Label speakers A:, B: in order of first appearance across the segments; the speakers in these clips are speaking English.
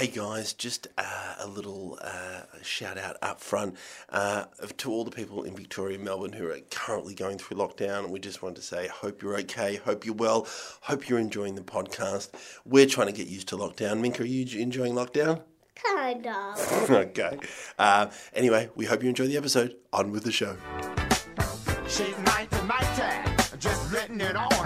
A: Hey guys, just uh, a little uh, shout out up front uh, to all the people in Victoria and Melbourne who are currently going through lockdown. We just want to say, hope you're okay, hope you're well, hope you're enjoying the podcast. We're trying to get used to lockdown. Minka, are you enjoying lockdown?
B: Kind of.
A: okay. Uh, anyway, we hope you enjoy the episode. On with the show.
C: She's mighty, mighty, just letting it all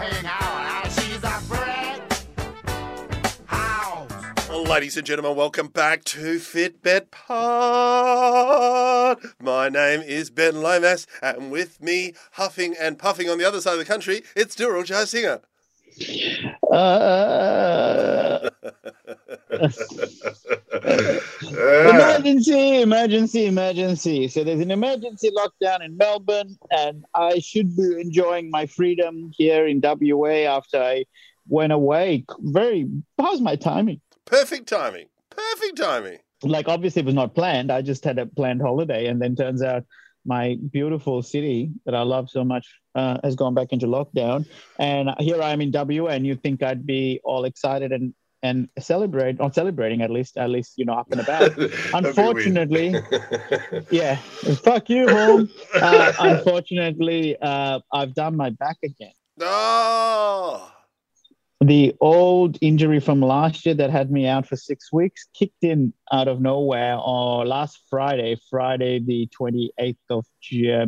A: Ladies and gentlemen, welcome back to Fitbet Pod. My name is Ben Lomas, and with me, huffing and puffing on the other side of the country, it's Dilruk Jayasinha.
D: Uh, emergency, emergency, emergency. So there's an emergency lockdown in Melbourne, and I should be enjoying my freedom here in WA after I went away. Very, how's my timing?
A: Perfect timing. Perfect timing.
D: Like, obviously, it was not planned. I just had a planned holiday, and then turns out my beautiful city that I love so much uh, has gone back into lockdown. And here I am in W. and you think I'd be all excited and and celebrate, not celebrating at least, at least you know up and about. Unfortunately, yeah, fuck you, home. Uh, unfortunately, uh, I've done my back again.
A: Oh,
D: The old injury from last year that had me out for six weeks kicked in out of nowhere on last Friday, Friday the 28th of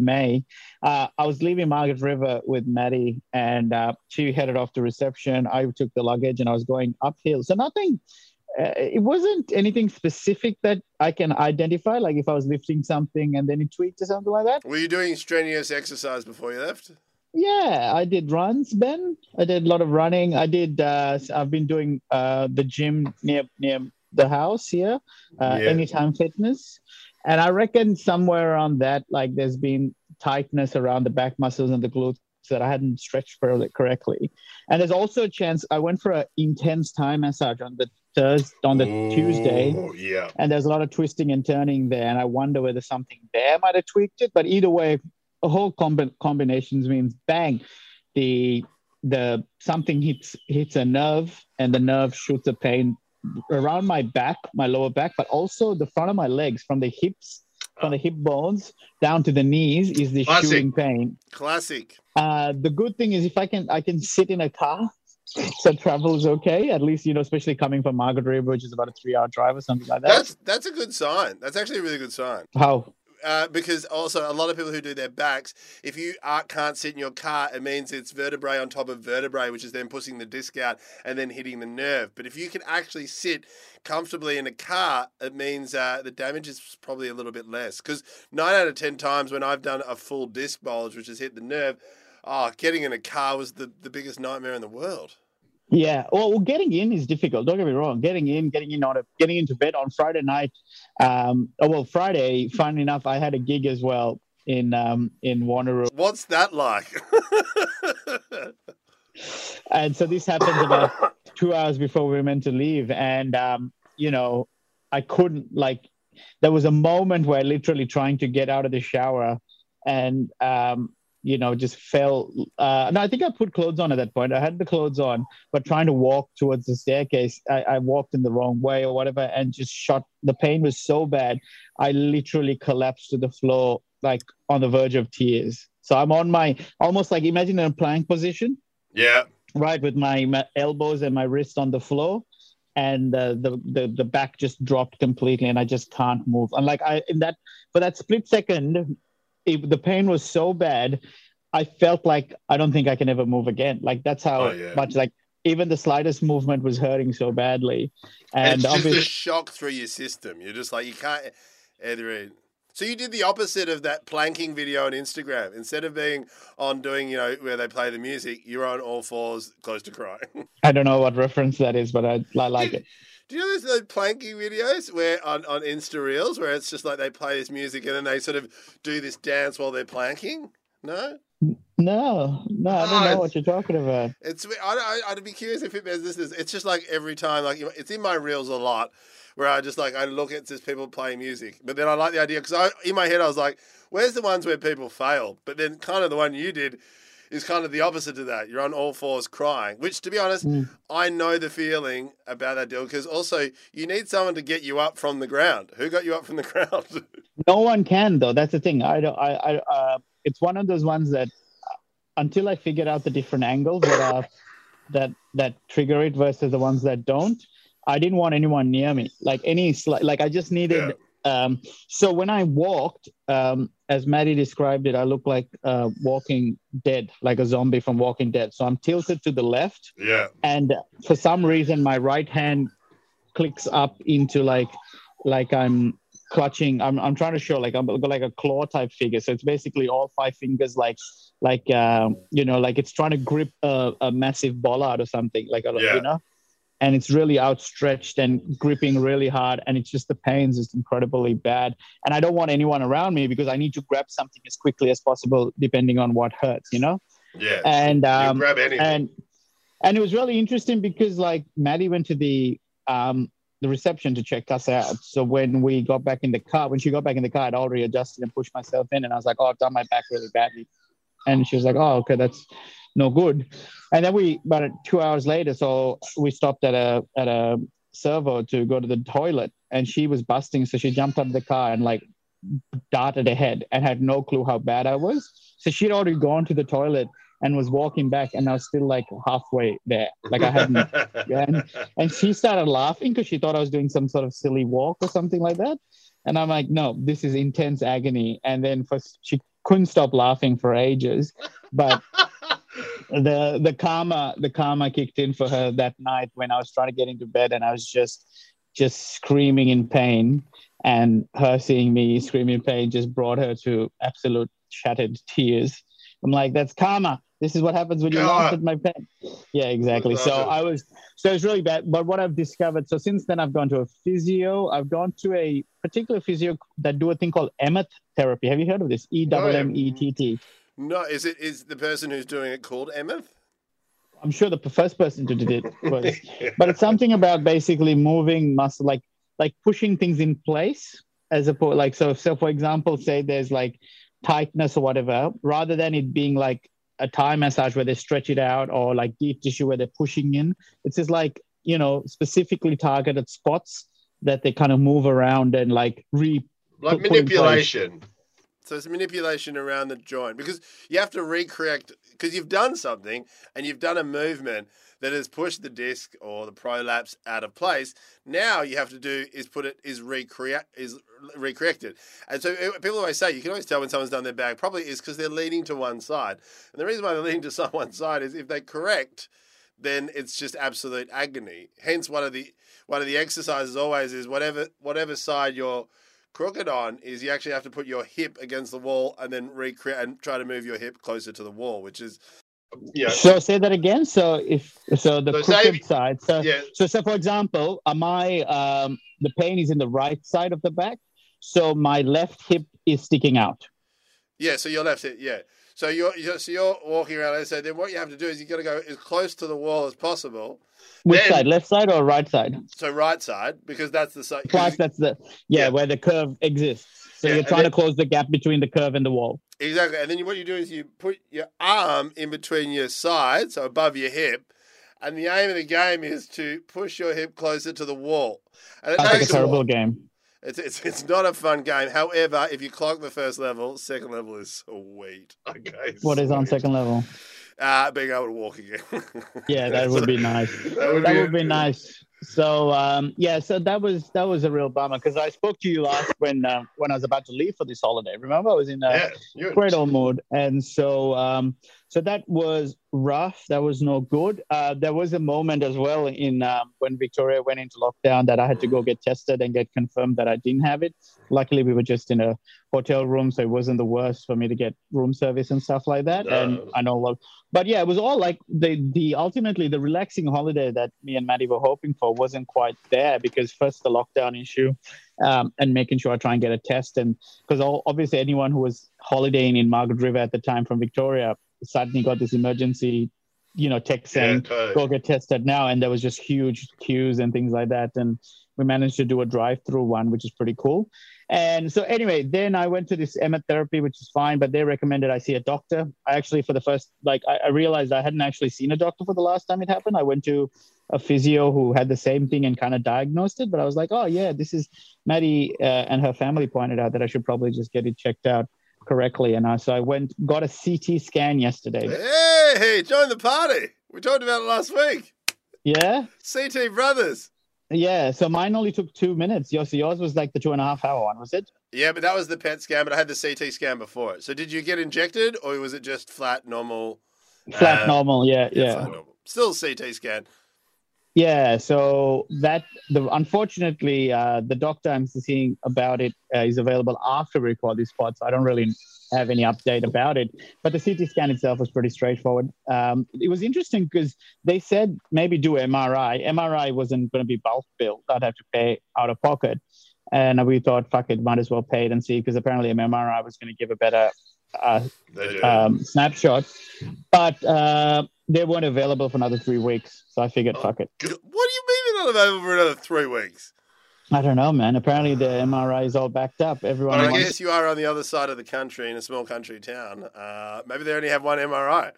D: May. Uh, I was leaving Margaret River with Maddie and uh, she headed off to reception. I took the luggage and I was going uphill. So nothing, uh, it wasn't anything specific that I can identify, like if I was lifting something and then it tweaked or something like that.
A: were you doing strenuous exercise before you left?
D: Yeah, I did runs, Ben. I did a lot of running. I did. Uh, I've been doing uh, the gym near near the house here, uh,
A: Yeah.
D: Anytime Fitness, and I reckon somewhere around that, like there's been tightness around the back muscles and the glutes that I hadn't stretched for- correctly. And there's also a chance I went for an intense Thai massage on the Thursday, on the Tuesday
A: Oh, yeah.
D: and there's a lot of twisting and turning there and i wonder whether something there might have tweaked it but either way whole combi- combinations means bang the the something hits hits a nerve and the nerve shoots a pain around my back my lower back but also the front of my legs from the hips from the hip bones down to the knees is the
A: Classic.
D: shooting pain
A: Classic.
D: uh, the good thing is if I can I can sit in a car, so travel is okay. At least you know, especially coming from Margaret River, which is about a three-hour drive or something like that.
A: That's that's a good sign. That's actually a really good sign.
D: How?
A: Uh, because also a lot of people who do their backs, if you are, can't sit in your car, it means it's vertebrae on top of vertebrae, which is then pushing the disc out and then hitting the nerve. But if you can actually sit comfortably in a car, it means uh, the damage is probably a little bit less. Because nine out of ten times when I've done a full disc bulge, which has hit the nerve, oh, getting in a car was the, the biggest nightmare in the world.
D: Yeah. Well, well, getting in is difficult. Don't get me wrong. Getting in, getting in on a, getting into bed on Friday night. Um, oh, well, Friday. Funny enough, I had a gig as well in um in Wanneroo,
A: What's that like?
D: and so this happened about two hours before we were meant to leave, and um, you know, I couldn't like. There was a moment where literally trying to get out of the shower, and um, you know, just fell. Uh, no, I think I put clothes on at that point. I had the clothes on, but trying to walk towards the staircase, I, I walked in the wrong way or whatever, and just shot. The pain was so bad, I literally collapsed to the floor, like on the verge of tears. So I'm on my almost like imagine in a plank position
A: yeah.
D: right with my, my elbows and my wrist on the floor and uh, the, the the back just dropped completely and i just can't move and like i in that for that split second it, the pain was so bad i felt like i don't think i can ever move again like that's how
A: Oh, yeah.
D: much like even the slightest movement was hurting so badly
A: And it's just a shock through your system. You're just like you can't either. So you did the opposite of that planking video on Instagram. Instead of being on doing, you know, where they play the music, you're on all fours, close to crying.
D: i don't know what reference that is but i, I like it
A: Do you know those, those planking videos where on, on Insta Reels where it's just like they play this music and then they sort of do this dance while they're planking? No,
D: no no i don't
A: Oh,
D: know what you're talking about
A: it's I, I, I'd be curious if it this. is- It's just like every time, like it's in my reels a lot, where I just like I look at just people playing music, but then I like the idea because I in my head I was like, where's the ones where people fail? But then kind of the one you did, is kind of the opposite to that. You're on all fours crying, which, to be honest,
D: Mm.
A: I know the feeling about that deal because also you need someone to get you up from the ground. Who got you up from the ground?
D: No one can though. That's the thing. I don't. I. I uh, it's one of those ones that uh, until I figured out the different angles that are that that trigger it versus the ones that don't. I didn't want anyone near me. Like any sli- like I just needed. Um, so when I walked, um, as Maddie described it, I looked like uh, Walking Dead, like a zombie from Walking Dead. So I'm tilted to the left,
A: yeah.
D: and for some reason my right hand clicks up into like like i'm clutching i'm, I'm trying to show like i'm like a claw type figure so it's basically all five fingers like like um you know like it's trying to grip a, a massive bollard or something like a,
A: Yeah.
D: you know and it's really outstretched and gripping really hard and it's just the pains is incredibly bad and i don't want anyone around me because i need to grab something as quickly as possible depending on what hurts you know
A: Yeah.
D: and um
A: grab anything.
D: and and it was really interesting because like Maddie went to the um the reception to check us out. So when we got back in the car, when she got back in the car, I'd already adjusted and pushed myself in, and I was like, "Oh, I've done my back really badly," and she was like, "Oh, okay, that's no good." And then we about two hours later, so we stopped at a at a servo to go to the toilet, and she was busting, so she jumped out of the car and like darted ahead and had no clue how bad I was. So she'd already gone to the toilet and was walking back, and I was still like halfway there. Like I hadn't. and, and she started laughing because she thought I was doing some sort of silly walk or something like that. And I'm like, no, this is intense agony. And then for, she couldn't stop laughing for ages. But the the karma the karma kicked in for her that night when I was trying to get into bed and I was just just screaming in pain. And her seeing me screaming in pain just brought her to absolute shattered tears. I'm like, that's karma. This is what happens when you
A: God.
D: laugh at my pain. Yeah, exactly. So I was so it's really bad. But what I've discovered, so since then I've gone to a physio. I've gone to a particular physio that do a thing called Emmett therapy. Have you heard of this? E double M E T T.
A: no, is it is the person who's doing it called Emmett?
D: I'm sure the first person to do it was, but it's something about basically moving muscle, like like pushing things in place, as opposed like so. So for example, say there's like tightness or whatever, rather than it being like a Thai massage where they stretch it out or like deep tissue where they're pushing in. It's just like you know specifically targeted spots that they kind of move around and like re
A: like
D: Put- put place.
A: manipulation. So it's manipulation around the joint because you have to recreate because you've done something and you've done a movement that has pushed the disc or the prolapse out of place. Now you have to do is put it is recreate is recreate it. And so uh, people always say you can always tell when someone's done their bag probably is because they're leaning to one side. And the reason why they're leaning to some one side is if they correct, then it's just absolute agony. Hence, one of the one of the exercises always is whatever whatever side you're crooked on is you actually have to put your hip against the wall and then recreate and try to move your hip closer to the wall, which is yeah
D: So say that again. So if so, the
A: So say-
D: crooked side. So
A: yeah
D: so, so for example, uh, my um, the pain is in the right side of the back, so my left hip is sticking out.
A: yeah. So your left hip yeah. So you're, you're so you're walking around and so then what you have to do is you've got to go as close to the wall as possible.
D: Which
A: Then-
D: side, left side or right side?
A: So right side because that's the side.
D: Plus, that's the yeah,
A: Yeah.
D: where the curve exists. So
A: Yeah,
D: you're trying
A: then-
D: to close the gap between the curve and the wall.
A: Exactly. And then what you do is you put your arm in between your sides, so above your hip. And the aim of the game is to push your hip closer to the wall. And it
D: Sounds like a terrible game.
A: It's, it's, it's not a fun game. However, if you clock the first level, second level is sweet. Okay.
D: What is on second level?
A: Uh, being able to walk again.
D: Yeah, that would be nice.
A: That would
D: that
A: be,
D: would be nice. So um, yeah, so that was that was a real bummer because I spoke to you last when uh, when I was about to leave for this holiday. Remember, I was in a
A: Yeah, you're
D: old mood, and so um, so that was rough. That was no good. Uh, there was a moment as well in um, when Victoria went into lockdown that I had to go get tested and get confirmed that I didn't have it. Luckily, we were just in a hotel room, so it wasn't the worst for me to get room service and stuff like that. And I know, like, but yeah, it was all like the the ultimately the relaxing holiday that me and Maddie were hoping for wasn't quite there because first the lockdown issue, um, and making sure I try and get a test and because obviously anyone who was holidaying in Margaret River at the time from Victoria suddenly got this emergency you know, text saying
A: totally.
D: go get tested now, and there was just huge queues and things like that, and we managed to do a drive-through one, which is pretty cool. And so anyway, then I went to this Emmett therapy, which is fine, but they recommended I see a doctor. I actually, for the first, like, I, I realized I hadn't actually seen a doctor for the last time it happened. I went to a physio who had the same thing and kind of diagnosed it, but I was like, oh yeah, this is Maddie uh, and her family pointed out that I should probably just get it checked out correctly. And I, so I went, got a CT scan yesterday.
A: Hey, hey, join the party. We talked about it last week.
D: Yeah.
A: CT Brothers.
D: Yeah, so mine only took two minutes. Yours, yours was like the two and a half hour one, was it?
A: Yeah, but that was the PET scan, but I had the CT scan before it. So did you get injected or was it just flat, normal?
D: Flat
A: Uh,
D: normal, yeah,
A: Yeah,
D: yeah,
A: normal. Still CT scan.
D: Yeah. So that the unfortunately uh, the doctor I'm seeing about it uh, is available after we record this pod, so I don't really have any update about it. But the CT scan itself was pretty straightforward. Um, it was interesting because they said maybe do MRI. MRI wasn't going to be bulk bill; I'd have to pay out of pocket. And we thought, fuck it, might as well pay it and see, because apparently an MRI was going to give a better uh, um, snapshot. But uh, they weren't available for another three weeks. So I figured, fuck it.
A: What do you mean they're not available for another three weeks?
D: I don't know, man. Apparently the MRI is all backed up. Everyone
A: But I guess you are on the other side of the country in a small country town. Uh, maybe they only have one MRI.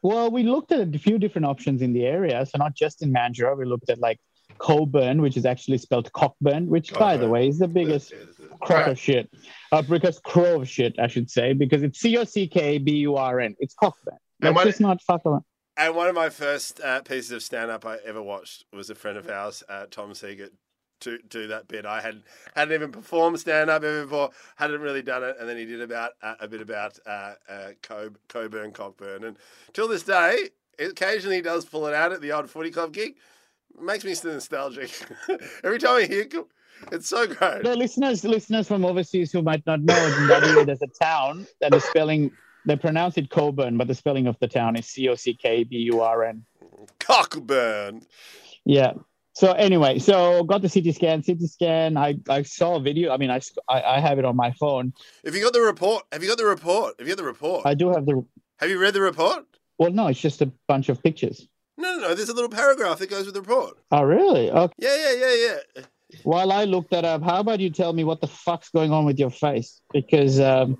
D: Well, we looked at a few different options in the area. So not just in Mandurah, we looked at like Coburn, which is actually spelled Cockburn, which, by the way, is the biggest crock of shit. Uh, biggest crow of shit, I should say, because it's C O C K B U R N. It's Cockburn. Let's just not fuck around.
A: And one of my first uh, pieces of stand up I ever watched was a friend of ours, uh, Tom Seegert, to do that bit. I had hadn't even performed stand up ever before, hadn't really done it, and then he did about uh, a bit about uh, uh, Cob- Coburn, Cockburn, and till this day, occasionally he does pull it out at the odd footy club gig. It Makes me still nostalgic. Every time I hear, it, it's so great.
D: The listeners, listeners from overseas who might not know, in WA there's a town that is spelling. They pronounce it Coburn, but the spelling of the town is C O C K B U R N.
A: Cockburn.
D: Yeah. So anyway, so got the CT scan. CT scan. I, I saw a video. I mean, I, I I have it on my phone.
A: Have you got the report? Have you got the report? Have you got the report?
D: I do have the.
A: Have you read the report?
D: Well, no, it's just a bunch of pictures.
A: No, no, no. There's a little paragraph that goes with the report.
D: Oh, really? Okay.
A: Yeah, yeah, yeah, yeah.
D: While I look that up, how about you tell me what the fuck's going on with your face? Because um,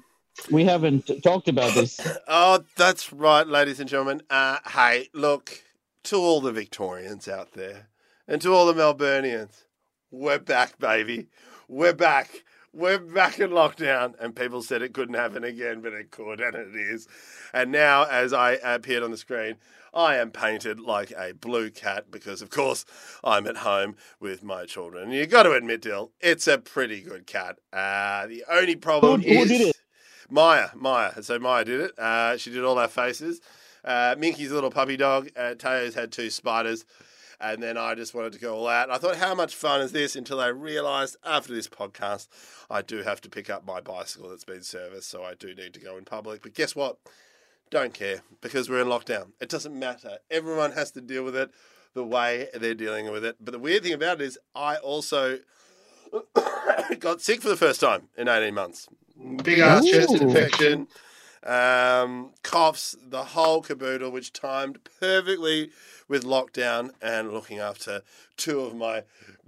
D: we haven't talked about this.
A: Oh, that's right, ladies and gentlemen. Uh, hey, look, to all the Victorians out there and to all the Melburnians, we're back, baby. We're back. We're back in lockdown. And people said it couldn't happen again, but it could, and it is. And now, as I appeared on the screen, I am painted like a blue cat because, of course, I'm at home with my children. And you got to admit, Dill, it's a pretty good cat. Uh, the only problem
D: Who-
A: is. Maya, Maya. So Maya did it. Uh, she did all our faces. Uh, Minky's little puppy dog. Uh, Teo's had two spiders. And then I just wanted to go all out. I thought, how much fun is this? Until I realised after this podcast, I do have to pick up my bicycle that's been serviced. So I do need to go in public. But guess what? Don't care because we're in lockdown. It doesn't matter. Everyone has to deal with it the way they're dealing with it. But the weird thing about it is, I also got sick for the first time in 18 months. Big ass chest infection, um, coughs, the whole caboodle, which timed perfectly with lockdown and looking after two of my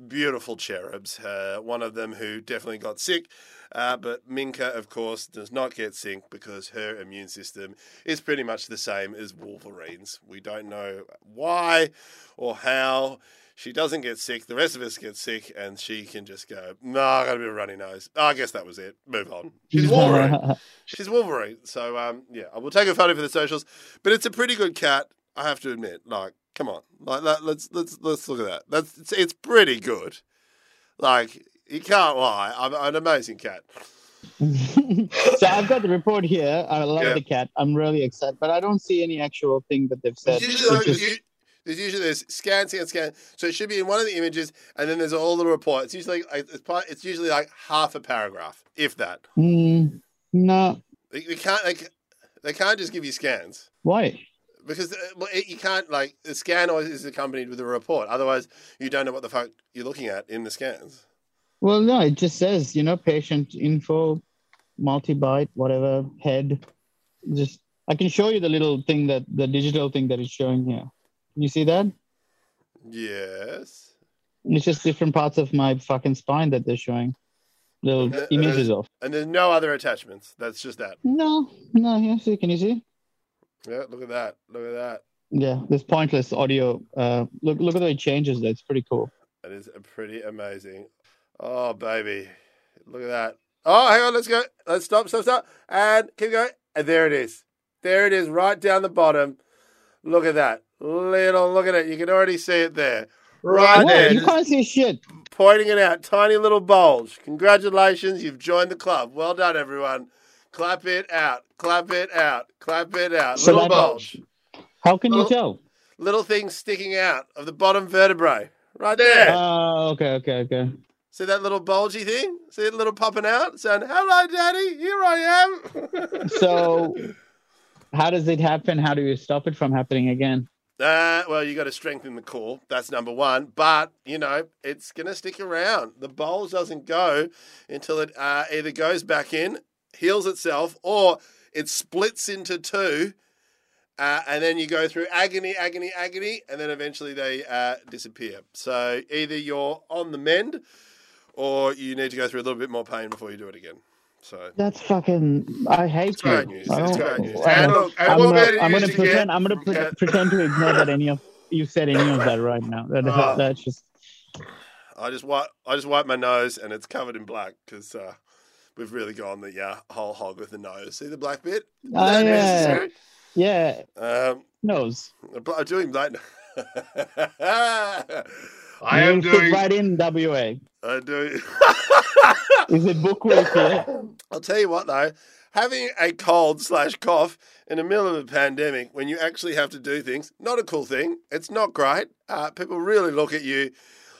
A: beautiful cherubs. Uh, one of them who definitely got sick, uh, but Minka, of course, does not get sick because her immune system is pretty much the same as Wolverine's. We don't know why or how. She doesn't get sick. The rest of us get sick, and she can just go, "No, I got a bit of a runny nose." Oh, I guess that was it. Move on. She's Wolverine. She's Wolverine. So um, yeah, I will take a photo for the socials. But it's a pretty good cat, I have to admit. Like, come on, like that, let's let's let's look at that. That's it's, it's pretty good. Like you can't lie. I'm, I'm an amazing cat.
D: so I've got the report here. I love
A: Yeah.
D: the cat. I'm really excited, but I don't see any actual thing that they've said.
A: There's usually,
D: which
A: there's,
D: is-
A: u- there's usually there's scan, scan, scan. So it should be in one of the images, and then there's all the report. It's usually like, it's, part, it's usually like half a paragraph, if that.
D: Mm, no.
A: They, they can't they, they can't just give you scans.
D: Why?
A: Because uh, well, it, you can't like the scan always is accompanied with a report. Otherwise, you don't know what the fuck you're looking at in the scans.
D: Well, no, it just says, you know, patient info, multi-byte, whatever, head. Just I can show you the little thing that the digital thing that is showing here. You see that?
A: Yes.
D: It's just different parts of my fucking spine that they're showing little images of.
A: And there's no other attachments. That's just that.
D: No, no, yeah, see, can you see?
A: Yeah, look at that. Look at that.
D: Yeah, this pointless audio. Uh, look, look at the way it changes. That's pretty cool.
A: That is pretty amazing. Oh, baby. Look at that. Oh, hang on. Let's go. Let's stop, stop, stop. And keep going. And there it is. There it is, right down the bottom. Look at that. Little, look at it. You can already see it there. Right
D: What?
A: there.
D: You can't see shit.
A: pointing it out. Tiny little bulge. Congratulations. You've joined the club. Well done, everyone. Clap it out. Clap it out. Clap it out.
D: So
A: little bulge.
D: How can you tell?
A: Little thing sticking out of the bottom vertebrae. Right there.
D: Oh, okay, okay, okay.
A: See that little bulgy thing? See it little popping out? Saying, hello, daddy, here I am.
D: So, how does it happen? How do you stop it from happening again?
A: Uh, well, you got to strengthen the core. That's number one. But, you know, it's going to stick around. The bulge doesn't go until it uh, either goes back in, heals itself, or it splits into two. Uh, and then you go through agony, agony, agony, and then eventually they uh, disappear. So either you're on the mend, or you need to go through a little bit more pain before you do it again. So
D: That's fucking. I hate
A: It's
D: you.
A: news.
D: I
A: It's
D: don't-
A: great news.
D: I don't-
A: look, and
D: I'm gonna, I'm gonna pretend. I'm gonna pre- pretend to ignore that any of you said any of that right now. That,
A: Oh.
D: That's just.
A: I just wipe, I just wipe my nose, and it's covered in black because uh, we've really gone the yeah whole hog with the nose. See the black bit?
D: Oh, yeah. Yeah,
A: Um,
D: nose.
A: I'm doing black. I am doing.
D: right in WA.
A: I do.
D: Is it book week here?
A: I'll tell you what though, having a cold slash cough in the middle of a pandemic when you actually have to do things, not a cool thing. It's not great. Uh, people really look at you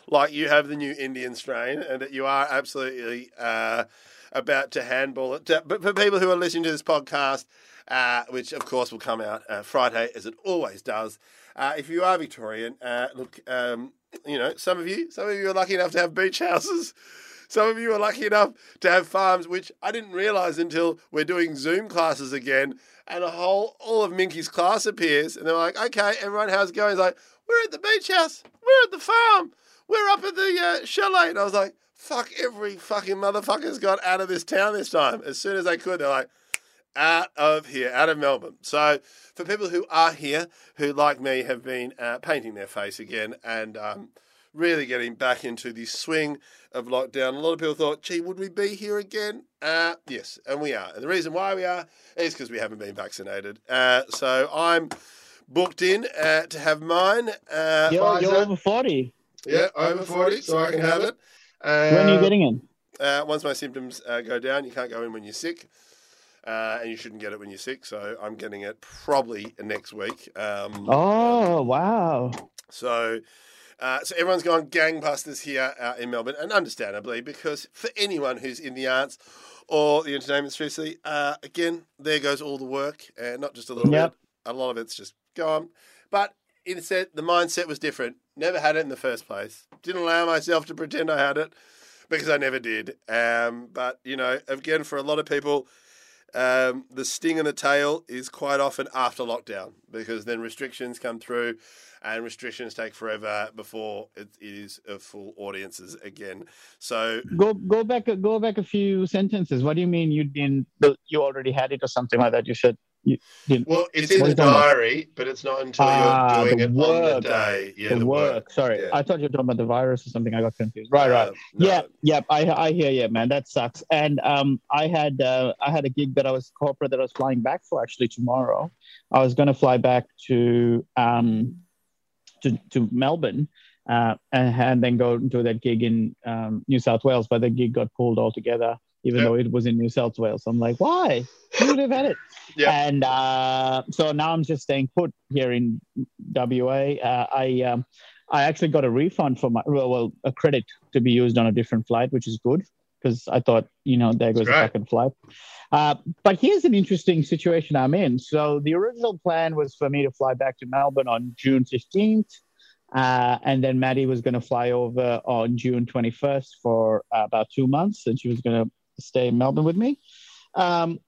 A: like you have the new Indian strain and that you are absolutely uh, about to handball it. But for people who are listening to this podcast, uh, which of course will come out uh, Friday as it always does, uh, if you are Victorian, uh, look, um, you know, some of you, some of you are lucky enough to have beach houses. Some of you are lucky enough to have farms, which I didn't realize until we're doing Zoom classes again, and a whole all of Minky's class appears, and they're like, "Okay, everyone, how's it going?" He's like, "We're at the beach house. We're at the farm. We're up at the uh, chalet." And I was like, "Fuck! Every fucking motherfucker's got out of this town this time. As soon as they could, they're like." Out of here, out of Melbourne. So, for people who are here, who like me have been uh, painting their face again and um, really getting back into the swing of lockdown. A lot of people thought, gee, would we be here again? Uh, yes, and we are. And the reason why we are is because we haven't been vaccinated. Uh, so I'm booked in uh, to have mine. Uh,
D: You're, you're over 40.
A: yeah, over 40, so I can have it.
D: When are you
A: Uh,
D: getting in?
A: uh, once my symptoms uh, go down, you can't go in when you're sick. Uh, and you shouldn't get it when you're sick, so I'm getting it probably next week. Um,
D: Oh, wow.
A: So, uh, so everyone's gone gangbusters here uh, in Melbourne, and understandably, because for anyone who's in the arts or the entertainment industry, uh, again, there goes all the work, and not just a little
D: Yep.
A: bit. A lot of it's just gone. But instead, the mindset was different. Never had it in the first place. Didn't allow myself to pretend I had it because I never did. Um, but you know, again, for a lot of people. Um, the sting in the tail is quite often after lockdown because then restrictions come through and restrictions take forever before it is a full audiences again. So
D: Go go back go back a few sentences. What do you mean you didn't you already had it or something like that? You said you didn't.
A: well, it's
D: in the
A: diary, but it's not until
D: Ah,
A: you're doing
D: the
A: it on
D: work.
A: the day. Yeah,
D: the, work. Sorry,
A: Yeah.
D: I thought you were talking about the virus or something. I got confused. Right, right.
A: Uh, no.
D: Yeah, yeah. I I hear you, man. That sucks. And um, I had uh, I had a gig that I was corporate that I was flying back for actually tomorrow. I was going to fly back to um to to Melbourne. Uh, and, and then go do that gig in um, New South Wales, but the gig got pulled altogether, even
A: Yeah.
D: though it was in New South Wales. I'm like, why? You would have had it.
A: Yeah.
D: And uh, so now I'm just staying put here in WA. Uh, I um, I actually got a refund for my well, well, a credit to be used on a different flight, which is good because I thought, you know, there goes
A: Right.
D: the fucking flight. Uh, but here's an interesting situation I'm in. So the original plan was for me to fly back to Melbourne on June 15th. Uh, and then Maddie was going to fly over on June 21st for uh, about two months, and she was going to stay in Melbourne with me. Um,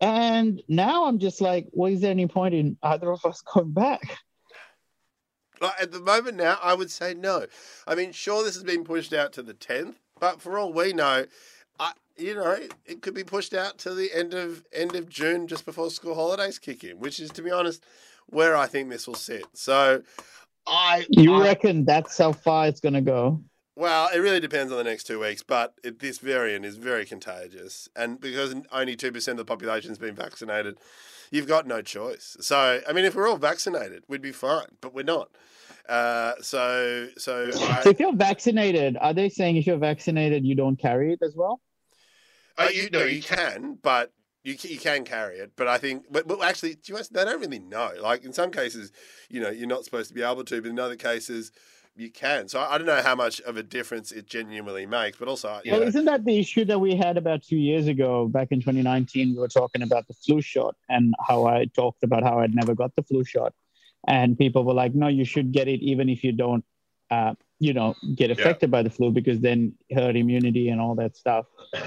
D: And now I'm just like, well, is there any point in either of us going back?
A: Like, at the moment now, I would say no. I mean, sure, this has been pushed out to the 10th, but for all we know, I, you know, it could be pushed out to the end of end of June, just before school holidays kick in, which is, to be honest, where I think this will sit. So, I
D: You
A: I-
D: reckon that's how far it's going to go?
A: Well, it really depends on the next two weeks, but it, this variant is very contagious, and because only two percent of the population has been vaccinated, you've got no choice. So, I mean, if we're all vaccinated, we'd be fine, but we're not. Uh, so, so
D: So if you're vaccinated, are they saying if you're vaccinated, you don't carry it as well?
A: uh, you know you can, but you you can carry it. But I think, but, but actually, to be honest, they don't really know. Like in some cases, you know, you're not supposed to be able to, but in other cases. You can. So I don't know how much of a difference it genuinely makes, but also, you
D: Well,
A: know,
D: isn't that the issue that we had about two years ago, back in 2019? We were talking about the flu shot and how I talked about how I'd never got the flu shot. And people were like, no, you should get it even if you don't, uh, you know, get affected by the flu because then herd immunity and all that stuff.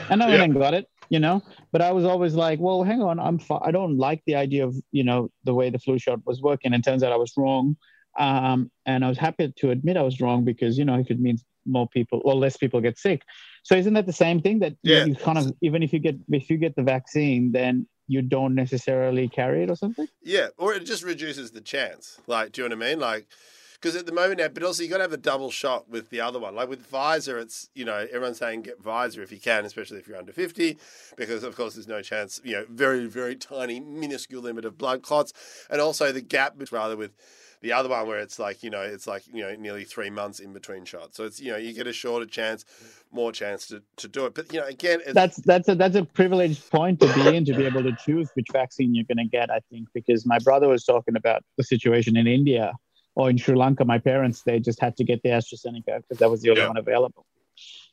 D: And I went
A: Yeah.
D: and got it, you know, but I was always like, well, hang on, I'm fi- I don't like the idea of, you know, the way the flu shot was working. And turns out I was wrong. Um, and I was happy to admit I was wrong because, you know, if it means more people or less people get sick. So isn't that the same thing that you-
A: Yeah.
D: you kind of even if you get if you get the vaccine, then you don't necessarily carry it or something?
A: Yeah, or it just reduces the chance. Like, do you know what I mean? Like, because at the moment now, but also you got to have a double shot with the other one. Like with Pfizer, it's you know everyone's saying get Pfizer if you can, especially if you're under fifty, because of course there's no chance. You know, very very tiny minuscule limit of blood clots, and also the gap bet- rather with the other one where it's like you know it's like you know nearly three months in between shots. So it's you know you get a shorter chance, more chance to, to do it. But you know again, it's,
D: That's that's a that's a privileged point to be in to be able to choose which vaccine you're going to get. I think because my brother was talking about the situation in India or in Sri Lanka. My parents they just had to get the AstraZeneca because that was the only
A: Yeah.
D: one available.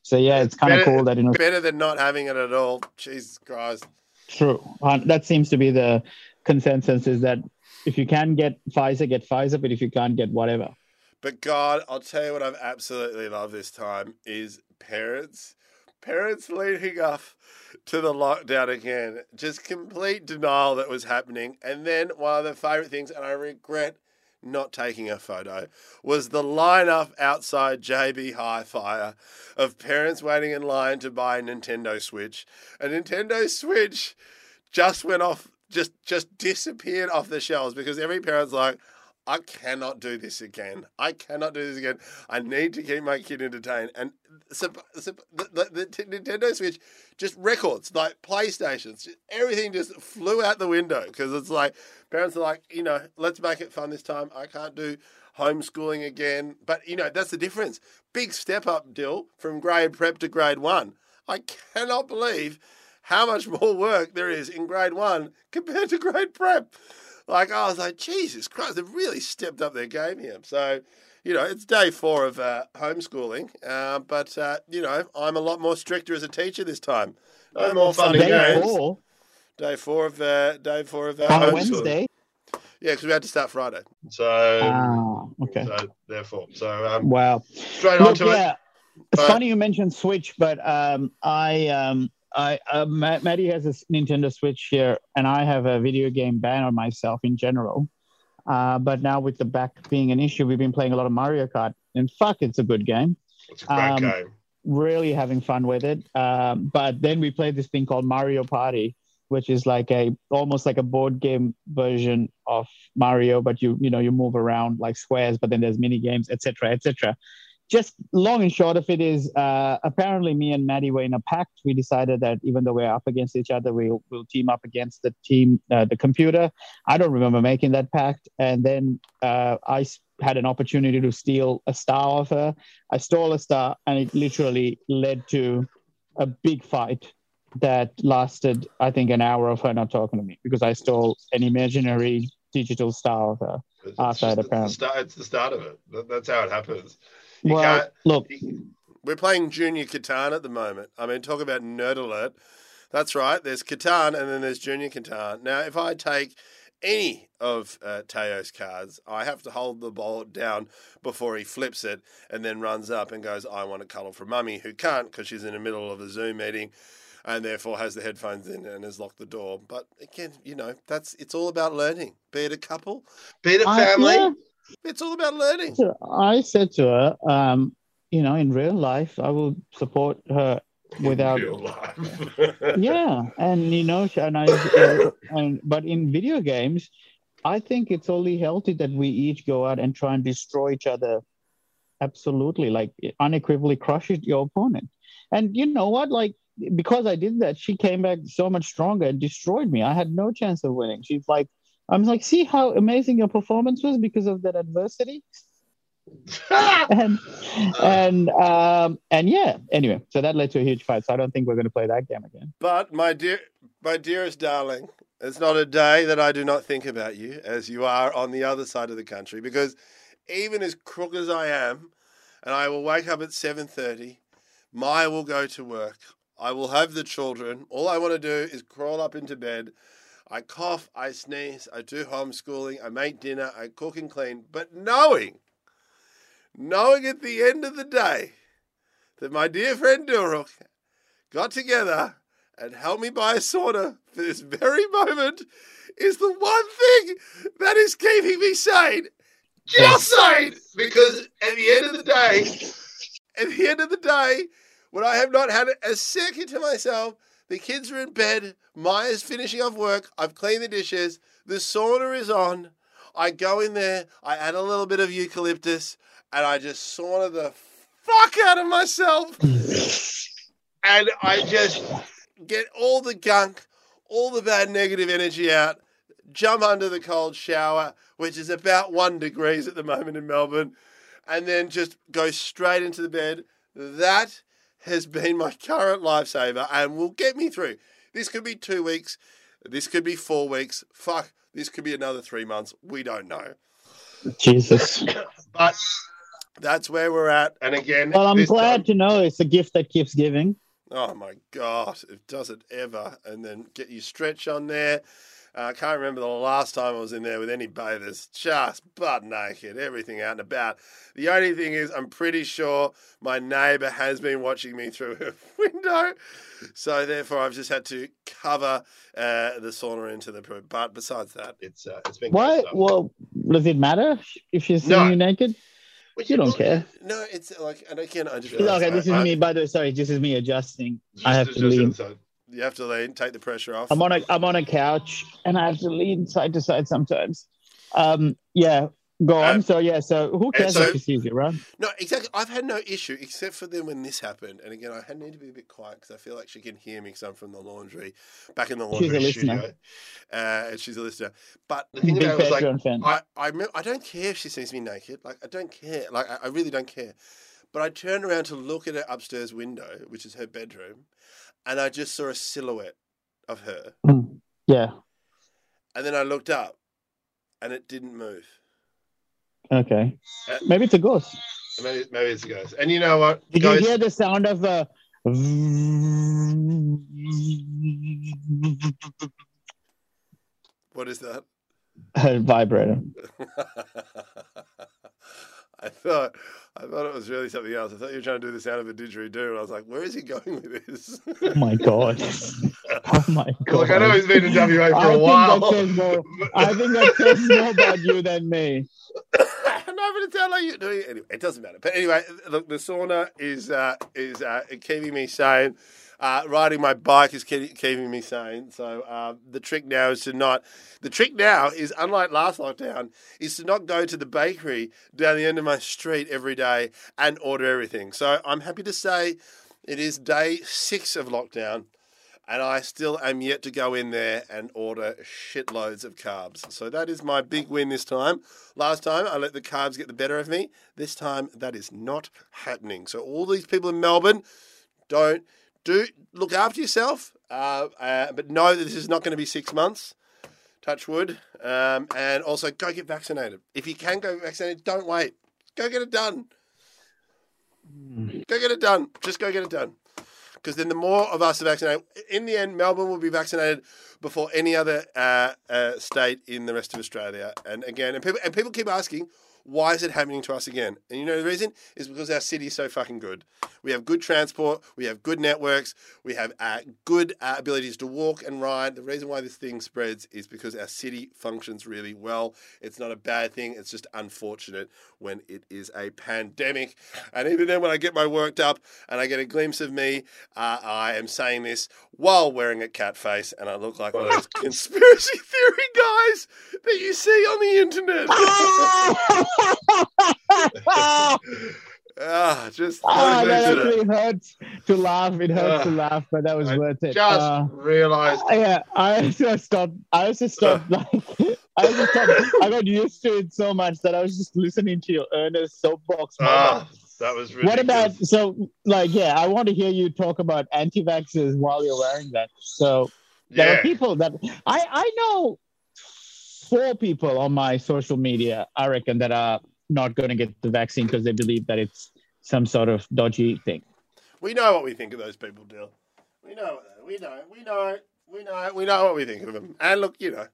D: So yeah, it's kind of cool that you know
A: better than not having it at all. Jesus Christ.
D: True. Uh, that seems to be the consensus is that if you can get Pfizer, get Pfizer, but if you can't get whatever.
A: But God, I'll tell you what I've absolutely loved this time is parents, parents leading up to the lockdown again. Just complete denial that was happening. And then one of the favorite things, and I regret not taking a photo, was the lineup outside JB Hi-Fi of parents waiting in line to buy a Nintendo Switch. A Nintendo Switch just went off, just just disappeared off the shelves because every parent's like, I cannot do this again. I cannot do this again. I need to keep my kid entertained. And so, the, the, the Nintendo Switch, just records, like PlayStations, just, everything just flew out the window because it's like parents are like, you know, let's make it fun this time. I can't do homeschooling again. But, you know, that's the difference. Big step up, Dill, from grade prep to grade one. I cannot believe how much more work there is in grade one compared to grade prep. Like I was like, Jesus Christ, they've really stepped up their game here. So, you know, it's day four of uh, homeschooling, uh, but uh, you know, I'm a lot more stricter as a teacher this time. No more fun and
D: Day
A: games.
D: four
A: Day four of uh, day four of uh,
D: on a
A: homeschooling.
D: Wednesday.
A: Yeah, because we had to start Friday.
E: So,
D: Ah, okay.
E: so therefore, so um,
D: Wow.
E: straight
D: Look,
E: on to it.
D: yeah, it's
A: But-
D: funny you mentioned Switch, but um, I um, I uh, Ma- Maddie has a Nintendo Switch here, and I have a video game ban on myself in general. Uh, but now with the back being an issue, we've been playing a lot of Mario Kart, and fuck, it's a good game.
E: It's a great
D: um,
E: game.
D: really having fun with it. Um, but then we played this thing called Mario Party, which is like a almost like a board game version of Mario, but you you know you move around like squares, but then there's mini games, etc., etc. Just long and short of it is, uh, apparently me and Maddie were in a pact. We decided that even though we're up against each other, we'll, we'll team up against the team, uh, the computer. I don't remember making that pact. And then uh, I had an opportunity to steal a star of her. I stole a star, and it literally led to a big fight that lasted, I think, an hour of her not talking to me because I stole an imaginary digital star of her.
E: It's, it's just the, the start, it's the start of it. That, that's how it happens. You
D: well,
E: can't.
D: look,
A: We're playing Junior Catan at the moment. I mean, talk about nerd alert. That's right. There's Catan and then there's Junior Catan. Now, if I take any of uh, Teo's cards, I have to hold the ball down before he flips it and then runs up and goes, I want a cuddle from mummy, who can't because she's in the middle of a Zoom meeting. and therefore has the headphones in and has locked the door. But again, you know, that's it's all about learning. Be it a couple,
E: Be it a family.
D: yeah.
A: It's all about learning.
D: So I said to her, um, you know, in real life, I will support her without. Yeah, and you know, and I, uh, and but in video games, I think it's only healthy that we each go out and try and destroy each other. Absolutely, like unequivocally crush it, your opponent. And you know what? Like because I did that, she came back so much stronger and destroyed me. I had no chance of winning. She's like, I'm like, see how amazing your performance was because of that adversity. and and um and yeah anyway so that led to a huge fight so i don't think we're going to play that game again
A: But my dear, my dearest darling, it's not a day that I do not think about you as you are on the other side of the country. Because even as crook as I am, and I will wake up at seven thirty, Maya will go to work. I will have the children. All I want to do is crawl up into bed. I cough, I sneeze, I do homeschooling, I make dinner, I cook and clean. But knowing, knowing at the end of the day that my dear friend Dilruk got together and helped me buy a sauna for this very moment is the one thing that is keeping me sane. Just sane!
E: because at the end of the day,
A: At the end of the day, when I have not had a second to myself, the kids are in bed, Maya's finishing off work, I've cleaned the dishes, the sauna is on. I go in there, I add a little bit of eucalyptus, and I just sauna the fuck out of myself. and I just get all the gunk, all the bad negative energy out, jump under the cold shower, which is about one degrees at the moment in Melbourne, and then just go straight into the bed. That has been my current lifesaver and will get me through. This could be two weeks, this could be four weeks. Fuck, this could be another three months. We don't know.
D: jesus
E: but
A: That's where we're at.
E: and again,
D: well i'm glad
E: time-
D: to know it's a gift that keeps giving
A: Oh my god, it does it ever. And then get your stretch on there. Uh, I can't remember the last time I was in there with any bathers, just butt naked, everything out and about. The only thing is, I'm pretty sure my neighbour has been watching me through her window, so therefore I've just had to cover uh, the sauna into the poop. But besides that,
E: It's uh, it's been
D: why well does it matter if she's seeing
E: No.
D: you naked
E: Which
D: you don't
E: look,
D: care
A: no, it's like, and again, I just
D: okay this is
E: I-
D: me by the way sorry this is me adjusting
E: just-
D: I have to
E: just
D: lean.
A: You have to lean, take the pressure off.
D: I'm on a I'm on a couch and I have to lean side to side sometimes. Um, yeah, go on.
A: Um,
D: so yeah, so who cares
A: so-
D: if sees you, right?
A: No, exactly. I've had no issue except for then when this happened. And again, I had need to be a bit quiet because I feel like she can hear me because I'm from the laundry, back in the laundry
D: She's a
A: laundry
D: listener.
A: studio. Uh, and she's a listener. But
E: The thing
D: Big
E: about it was like,
D: fan.
A: I, I, remem- I don't care if she sees me naked. Like, I don't care. Like, I, I really don't care. But I turned around to look at her upstairs window, which is her bedroom, and I just saw a silhouette of her.
D: Mm, yeah.
A: And then I looked up, and it didn't move.
D: Okay.
E: Uh,
D: Maybe it's a ghost.
E: maybe, maybe it's a ghost. And you know what,
D: Did
E: guys?
D: you hear the sound of a?
A: What is that?
D: vibrator?
A: I thought I thought it was really something else. I thought you were trying to do the sound of a didgeridoo, and I was like, "Where is he going with this?"
D: Oh my god! Oh my god!
E: Look, I know he's been in WA for
D: I
E: a
D: think
E: while.
D: more. I think that says more about you than me.
A: no, but it sounds like you doing it anyway. It doesn't matter. But anyway, look, the sauna is uh, is uh, keeping me sane. Uh, riding my bike is keep, keeping me sane. So uh, the trick now is to not. The trick now is, unlike last lockdown, is to not go to the bakery down the end of my street every day and order everything. So I'm happy to say it is day six of lockdown. And I still am yet to go in there and order shitloads of carbs. So that is my big win this time. Last time I let the carbs get the better of me. This time that is not happening. So all these people in Melbourne, don't do look after yourself, uh, uh, but know that this is not going to be six months. Touch wood, um, and also go get vaccinated. If you can go vaccinated, don't wait. Go get it done. Go get it done. Just go get it done. Because then the more of us are vaccinated, in the end, Melbourne will be vaccinated before any other uh, uh, state in the rest of Australia. And again, and people and people keep asking, Why is it happening to us again? And you know the reason is because our city is so fucking good. We have good transport, we have good networks, we have uh, good uh, abilities to walk and ride. The reason why this thing spreads is because our city functions really well. It's not a bad thing. It's just unfortunate when it is a pandemic. And even then, when I get my worked up and I get a glimpse of me, uh, I am saying this while wearing a cat face, and I look like one of those conspiracy theory guys that you see on the internet. ah, just oh,
D: that actually hurts to laugh. It hurts to
E: Ah,
D: laugh, but that was
E: I
D: worth it.
E: Just
D: Uh,
E: realised.
D: yeah, I also stopped. I also stopped. Like, I also stopped. I got used to it so much that I was just listening to your earnest soapbox.
E: Ah, that was ridiculous.
D: what about so? Like, yeah, I want to hear you talk about anti-vaxxers while you're wearing that. So there
E: Yeah.
D: are people that I I know four people on my social media. I reckon that are not going to get the vaccine because they believe that it's some sort of dodgy thing.
A: We know what we think of those people, Dill. We know, we know, we know, we know, we know what we think of them. And look, you know,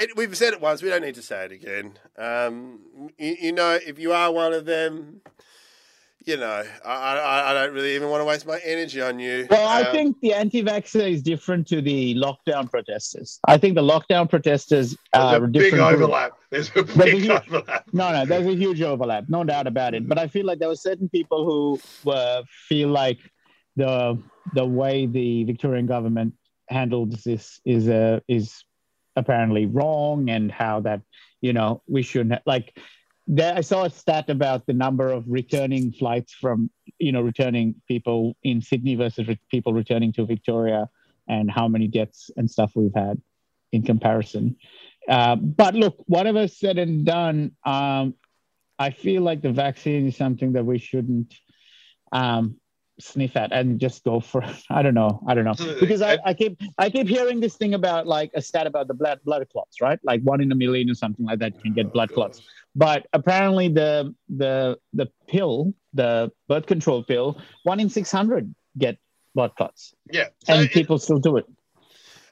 A: it, we've said it once. We don't need to say it again. Um, you, you know, if you are one of them, you know, I, I, I don't really even want to waste my energy on you.
D: Well, I
A: Um,
D: think the anti-vaxxer is different to the lockdown protesters. I think the lockdown protesters are
E: a big overlap. There's a
D: a
E: big
D: huge-
E: overlap.
D: No, no, there's a huge overlap, no doubt about it. But I feel like there were certain people who uh, feel like the the way the Victorian government handled this is uh, is apparently wrong, and how that you know we shouldn't like. There, I saw a stat about the number of returning flights from you know returning people in Sydney versus re- people returning to Victoria, and how many deaths and stuff we've had in comparison. Uh, but look, whatever said and done, um, I feel like the vaccine is something that we shouldn't um, sniff at and just go for. I don't know. I don't know because I, I keep I keep hearing this thing about like a stat about the blood blood clots, right? Like one in a million or something like that can get blood clots. But apparently the the the pill, the birth control pill, one in six hundred get blood clots,
E: Yeah. So
D: and
E: it-
D: people still do it.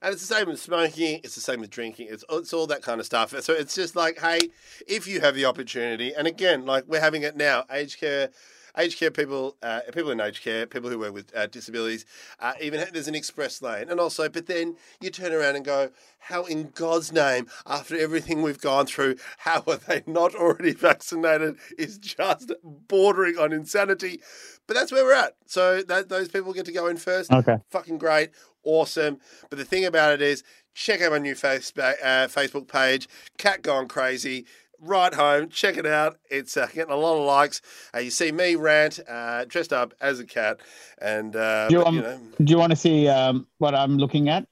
A: And it's the same with smoking. It's the same with drinking. It's it's all that kind of stuff. So it's just like, hey, if you have the opportunity, and again, like we're having it now, aged care, aged care people, uh, people in aged care, people who work with uh, disabilities, uh, even there's an express lane, and also, but then you turn around and go, how in God's name, after everything we've gone through, how are they not already vaccinated? Is just bordering on insanity. But that's where we're at. So that those people get to go in first
D: Okay.
A: fucking great, awesome. But the thing about it is, check out my new Facebook uh, Facebook page, Cat Gone Crazy. Right home, check it out. It's uh, getting a lot of likes. Uh, you see me rant, uh, dressed up as a cat, and uh,
D: Do you,
A: but,
D: um,
A: you know,
D: Do you want to see um, what I'm looking at?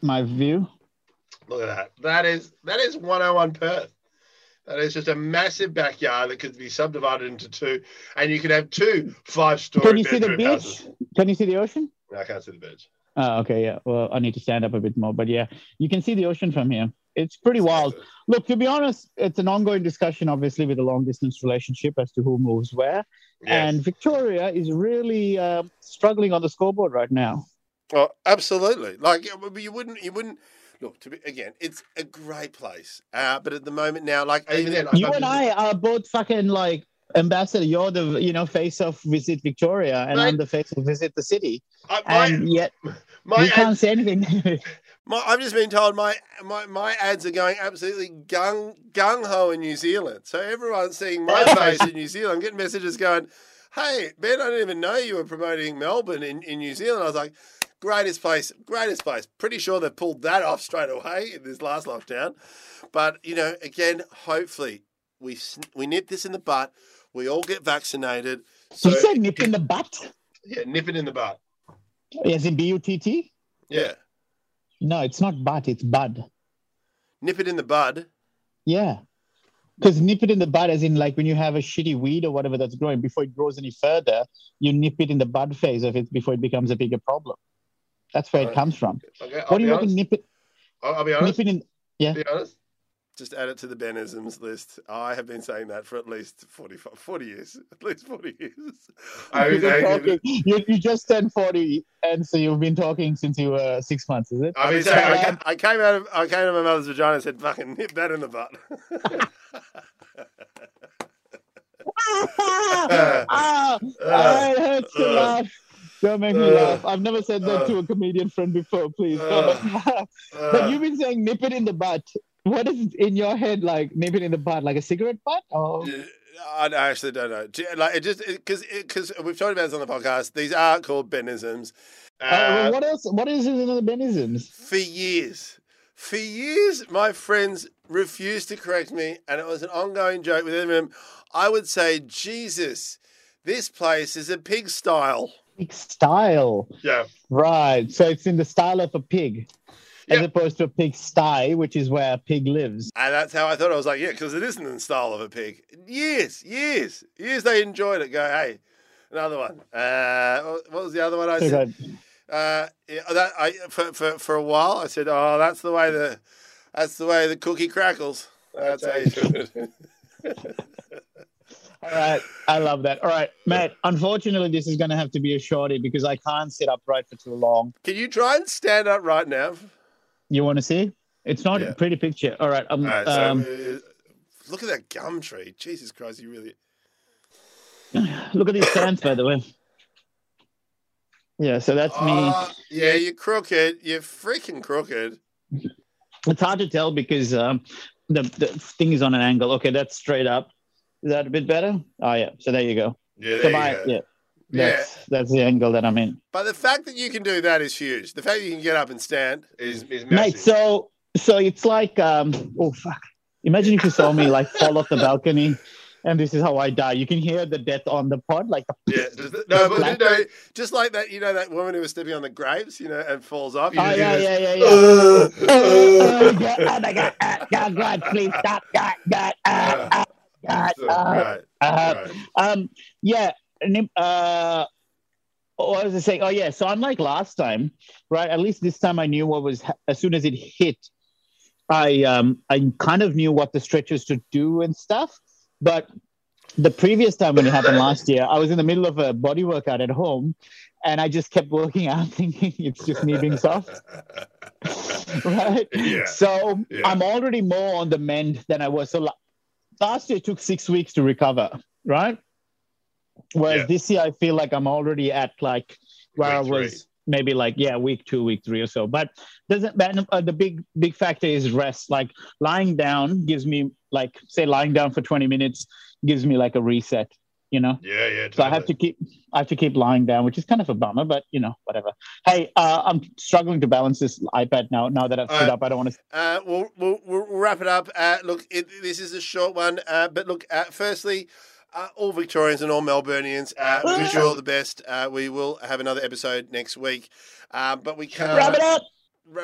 D: My view.
E: Look at that. That is that is 101 Perth. That is just a massive backyard that could be subdivided into two, and you could have two five-story
D: Can you see the beach?
E: houses.
D: Can you see the ocean?
E: No, I can't see the beach.
D: Oh, okay, yeah. Well, I need to stand up a bit more, but yeah, you can see the ocean from here. It's pretty wild. Look, to be honest, it's an ongoing discussion, obviously, with a long distance relationship as to who moves where.
E: Yes.
D: And Victoria is really uh, struggling on the scoreboard right now.
A: oh, absolutely. Like you wouldn't, you wouldn't. Look, to be again, it's a great place. Uh, but at the moment now, like
E: Even then,
D: You
E: fucking-
D: and I are both fucking like ambassador. You're the you know face of Visit Victoria, and I'm the face of Visit the City.
E: I- my,
D: And yet
E: my
D: we can't say anything.
A: My, I've just been told my, my my ads are going absolutely gung gung ho in New Zealand. So everyone's seeing my face in New Zealand. I'm getting messages going, "Hey Ben, I didn't even know you were promoting Melbourne in, in New Zealand." I was like, "Greatest place, greatest place." Pretty sure they pulled that off straight away in this last lockdown. But you know, again, hopefully we we nip this in the butt. We all get vaccinated. So
D: you said nip in the butt,
E: yeah, nip it in the butt.
D: as in B U T T.
A: yeah,
D: No, it's not butt. It's bud.
A: nip it in the bud.
D: Yeah. Because nip it in the bud, as in like when you have a shitty weed or whatever that's growing, before it grows any further, you nip it in the bud phase of it before it becomes a bigger problem. That's where it comes from.
E: Okay, I'll
D: what do you reckon? Nip it,
E: I'll, I'll be
D: nip it in.
E: Be honest.
A: Just add it to the Benisms list. I have been saying that for at least 45, 40 years. At least 40 years.
E: I
D: You've
E: mean,
D: been talking, you, you just turned 40, and so you've been talking since you were six months, is it?
E: I've been
A: mean,
E: saying,
A: I,
E: I,
A: ca- I came out of I came out of my mother's vagina and said, "Fucking nip that in the butt."
D: ah, ah, it hurts to
E: uh,
D: laugh. Don't make me
E: uh,
D: laugh. I've never said that to a comedian friend before, please.
E: uh,
D: but
E: Uh,
D: you've been saying nip it in the butt. What is in your head like maybe in the butt? Like a cigarette butt? Oh,
A: I I actually don't know. Do you- Like it just because because we've talked about this on the podcast. These are called Benisms.
D: Uh,
E: uh,
D: what else? What is it in the Benisms?
A: For years, for years, my friends refused to correct me, and it was an ongoing joke with them. I would say, Jesus, this place is a pig style.
D: Pig style,
E: yeah.
D: right? So it's in the style of a pig, as opposed to a pig sty, which is where a pig lives.
A: And that's how I thought. I was like, yeah, because it isn't in the style of a pig. Years, years, years they enjoyed it. Go, hey, another one. Uh, what what was the other one I
D: So
A: said? Uh, yeah, that I for, for for a while I said, oh, that's the way the that's the way the cookie crackles. That's how you do it.
D: All right, I love that. All right, Matt. Unfortunately, this is going to have to be a shorty because I can't sit upright for too long.
A: Can you try and stand up right now?
D: You want to see? It's not
A: Yeah.
D: a pretty picture. All right. Um,
A: All right, so
D: um,
A: uh, look at that gum tree. Jesus Christ, you really.
D: look at these stands, by the way. Yeah, so that's me.
A: Oh, yeah, you're crooked. You're freaking crooked.
D: It's hard to tell because um, the the thing is on an angle. Okay, that's straight up. Is that a bit better? Oh yeah. So there you go.
E: Yeah.
D: So my
E: go.
D: yeah, that's that's the angle that I'm in.
A: But the fact that you can do that is huge. The fact that you can get up and stand.
E: Is, is massive.
D: Mate, so so it's like um oh fuck. Imagine if you saw me like fall off the balcony and this is how I die. You can hear the death on the pod, like
E: yeah. does it- No, but
D: Black-
E: no.
A: Just like that, you know, that woman who was stepping on the grapes, you know, and falls off.
D: Oh
A: You
D: yeah,
A: just-
D: yeah, yeah, yeah.
E: Uh,
D: Oh,
E: uh,
D: God, oh my God, uh, God, God, please stop, God, God, uh, uh, God,
E: so,
D: uh,
E: right,
D: uh,
E: right.
D: Um, yeah. Uh, what was I saying? Oh, yeah. So unlike last time, right? At least this time I knew what was as soon as it hit. I um I kind of knew what the stretches to do and stuff, but the previous time when it happened last year, I was in the middle of a body workout at home, and I just kept working out, thinking it's just me being soft, right?
E: Yeah.
D: So
E: Yeah.
D: I'm already more on the mend than I was. So la- last year it took six weeks to recover, right? Whereas
E: Yeah.
D: this year I feel like I'm already at like where I was
E: three.
D: maybe like yeah week two, week three or so. But doesn't but, uh, the big big factor is rest. Like lying down gives me like say lying down for 20 minutes gives me like a reset. You know,
E: Yeah, yeah.
D: so I have to keep I have to keep lying down, which is kind of a bummer, but you know whatever. Hey, uh, I'm struggling to balance this iPad now. Now that I've stood
A: Uh,
D: up, I don't want to.
A: Uh, we'll, we'll, we'll wrap it up. Uh, look, it, this is a short one, uh, but look, uh, firstly, uh, all Victorians and all Melburnians, uh, wish you all the best. Uh, we will have another episode next week, uh, but we can't.
D: Wrap it up.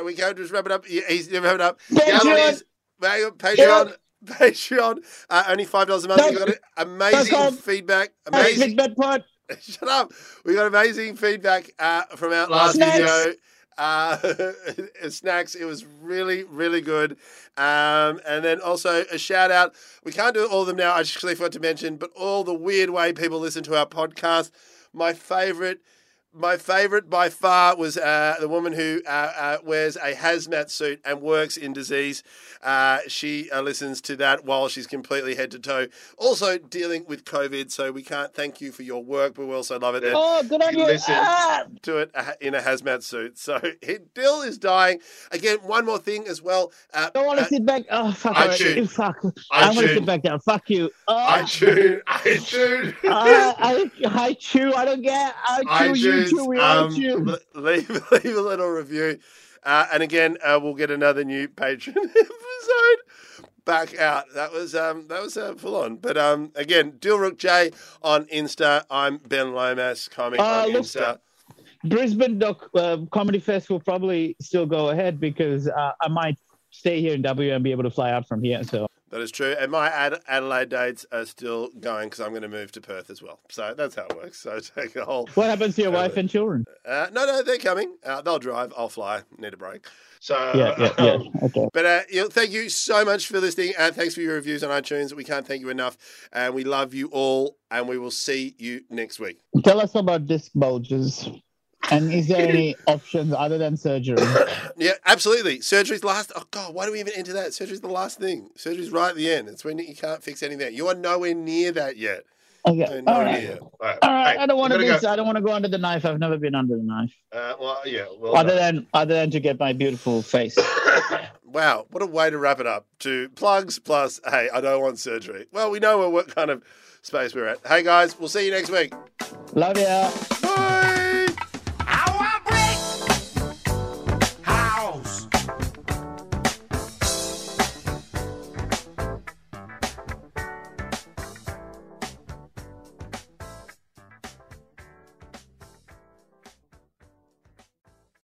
A: We can't just wrap it up. He's never wrap it up.
D: Patreon.
A: The other one is- Patreon. Patreon, uh, only five dollars a month. We got amazing feedback. Amazing. Shut up. We got amazing feedback uh, from our
E: Last
A: last video. Uh, snacks. It was really, really good. Um, and then also a shout out. We can't do all of them now. I actually forgot to mention, but all the weird way people listen to our podcast. My favorite. My favorite by far was uh, the woman who uh, uh, wears a hazmat suit and works in disease. Uh, she uh, listens to that while she's completely head to toe. Also dealing with COVID, so we can't thank you for your work, but we also love it that
D: Oh, good on you.
E: Listen.
D: Ah,
A: to it uh, in a hazmat suit. So Dill is dying. Again, one more thing as well. Uh,
D: don't want to sit back. Oh, fuck.
E: I
D: right. Fuck.
E: I
D: I want to sit back down. Fuck you. Oh,
E: I tune. I tune.
D: uh, I, I chew. I don't get. I chew. You
E: iTunes,
D: chew. We
E: um,
D: chew.
A: leave leave a little review. Uh, and again, uh, we'll get another new Patreon episode back out. That was um, that was uh, full on. But um, again, Dilruk J on Insta. I'm Ben Lomas, comic
D: Uh,
A: on
D: look-
A: Insta.
D: Brisbane Doc uh, Comedy Fest will probably still go ahead because uh, I might stay here in W and be able to fly out from here. So
A: That is true. And my Ad- Adelaide dates are still going because I'm going to move to Perth as well. So that's how it works. So take a whole.
D: what happens to your wife and children?
A: Uh, no, no, they're coming. Uh, they'll drive. I'll fly. Need a break.
E: So
D: Yeah, yeah, yeah.
E: um,
D: Okay.
A: But uh, you know, thank you so much for listening, and thanks for your reviews on iTunes. We can't thank you enough, and we love you all, and we will see you next week.
D: Tell us about disc bulges. And is there any options other than surgery?
A: Yeah, absolutely. Surgery's last. Oh God, why do we even enter that? Surgery's the last thing. Surgery's right at the end. It's when you can't fix anything. There. You are nowhere near that yet.
D: Okay.
A: No
D: All, right.
E: All right.
D: All right.
E: Hey,
D: I don't want to be.
E: go-
D: I don't want to go under the knife. I've never been under the knife,
E: Uh, well, yeah. Well,
D: other
E: done.
D: than other than to get my beautiful face.
A: Wow, what a way to wrap it up. To plugs plus, hey, I don't want surgery. Well, we know what kind of space we're at. Hey guys, we'll see you next week.
D: Love ya.
A: Bye.